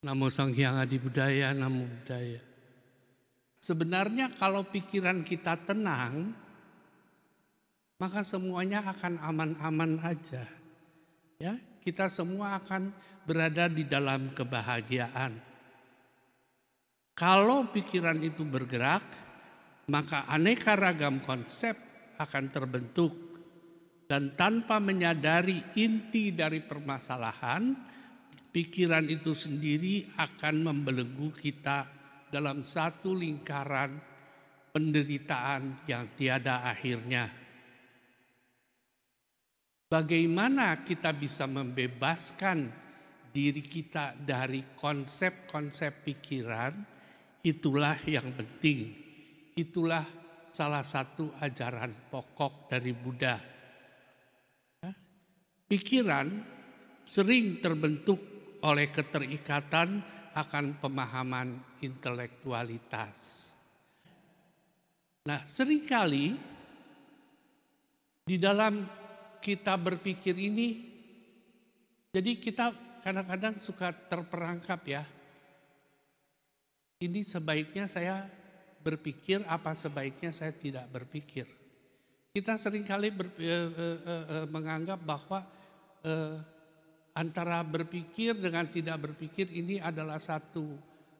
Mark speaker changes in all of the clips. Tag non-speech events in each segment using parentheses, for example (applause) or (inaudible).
Speaker 1: Namo Sang Hyang Adi Budaya, Namo Budaya. Sebenarnya kalau pikiran kita tenang, maka semuanya akan aman-aman aja. Ya, kita semua akan berada di dalam kebahagiaan. Kalau pikiran itu bergerak, maka aneka ragam konsep akan terbentuk dan tanpa menyadari inti dari permasalahan, pikiran itu sendiri akan membelenggu kita dalam satu lingkaran penderitaan yang tiada akhirnya. Bagaimana kita bisa membebaskan diri kita dari konsep-konsep pikiran, itulah yang penting. Itulah salah satu ajaran pokok dari Buddha. Pikiran sering terbentuk oleh keterikatan akan pemahaman intelektualitas. Nah, sering kali di dalam kita berpikir ini, jadi kita kadang-kadang suka terperangkap ya. Ini sebaiknya saya berpikir, apa sebaiknya saya tidak berpikir. Kita sering kali ber, eh, eh, eh, eh menganggap bahwa eh, antara berpikir dengan tidak berpikir ini adalah satu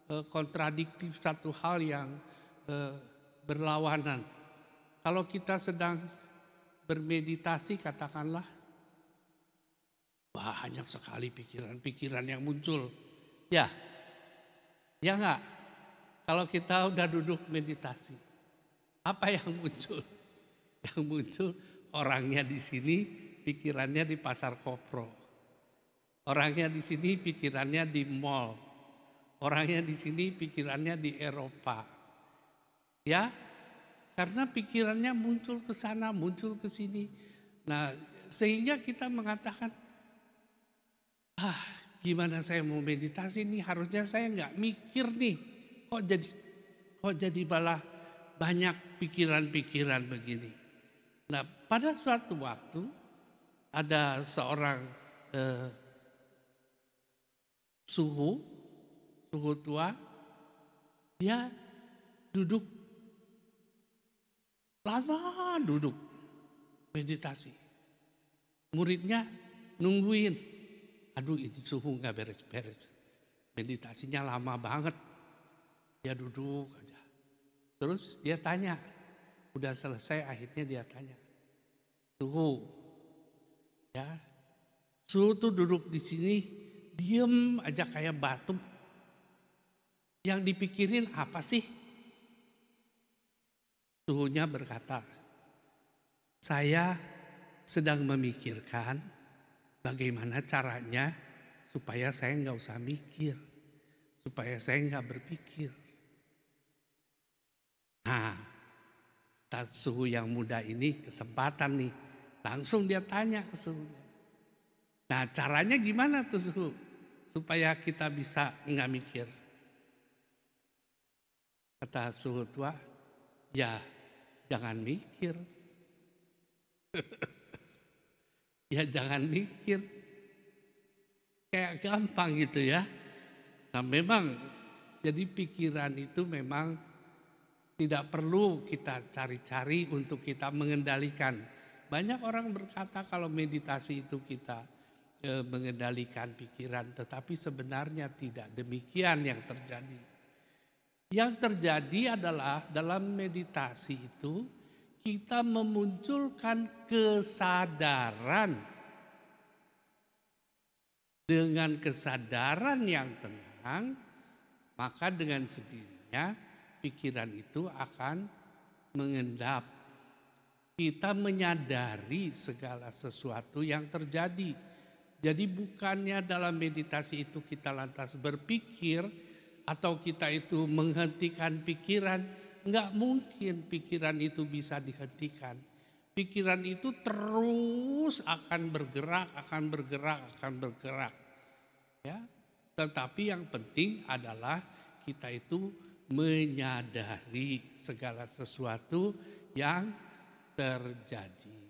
Speaker 1: uh, kontradiktif, satu hal yang uh, berlawanan. Kalau kita sedang bermeditasi katakanlah banyak sekali pikiran-pikiran yang muncul. Ya, ya enggak? Kalau kita udah duduk meditasi, apa yang muncul? (laughs) Yang muncul orangnya di sini, pikirannya di pasar kopro. Orangnya di sini pikirannya di mall. Orangnya di sini pikirannya di Eropa. Ya, karena pikirannya muncul ke sana, muncul ke sini. Nah, sehingga kita mengatakan, ah, gimana saya mau meditasi nih? Harusnya saya nggak mikir nih. Kok jadi, kok jadi malah banyak pikiran-pikiran begini. Nah, pada suatu waktu ada seorang eh, suhu, suhu tua, dia duduk lama duduk meditasi. Muridnya nungguin, aduh ini suhu nggak beres-beres. Meditasinya lama banget. Dia duduk aja. Terus dia tanya, udah selesai akhirnya dia tanya, suhu, ya, suhu tuh duduk di sini diem aja kayak batu. Yang dipikirin apa sih? Suhunya berkata, saya sedang memikirkan bagaimana caranya supaya saya nggak usah mikir, supaya saya nggak berpikir. Nah, suhu yang muda ini kesempatan nih, langsung dia tanya ke suhu. Nah caranya gimana tuh suhu? Supaya kita bisa nggak mikir. Kata suhu tua, ya jangan mikir. (laughs) ya jangan mikir. Kayak gampang gitu ya. Nah memang jadi pikiran itu memang tidak perlu kita cari-cari untuk kita mengendalikan. Banyak orang berkata kalau meditasi itu kita e, mengendalikan pikiran, tetapi sebenarnya tidak demikian yang terjadi. Yang terjadi adalah dalam meditasi itu kita memunculkan kesadaran. Dengan kesadaran yang tenang, maka dengan sendirinya pikiran itu akan mengendap. Kita menyadari segala sesuatu yang terjadi jadi bukannya dalam meditasi itu kita lantas berpikir atau kita itu menghentikan pikiran, enggak mungkin pikiran itu bisa dihentikan. Pikiran itu terus akan bergerak, akan bergerak, akan bergerak. Ya. Tetapi yang penting adalah kita itu menyadari segala sesuatu yang terjadi.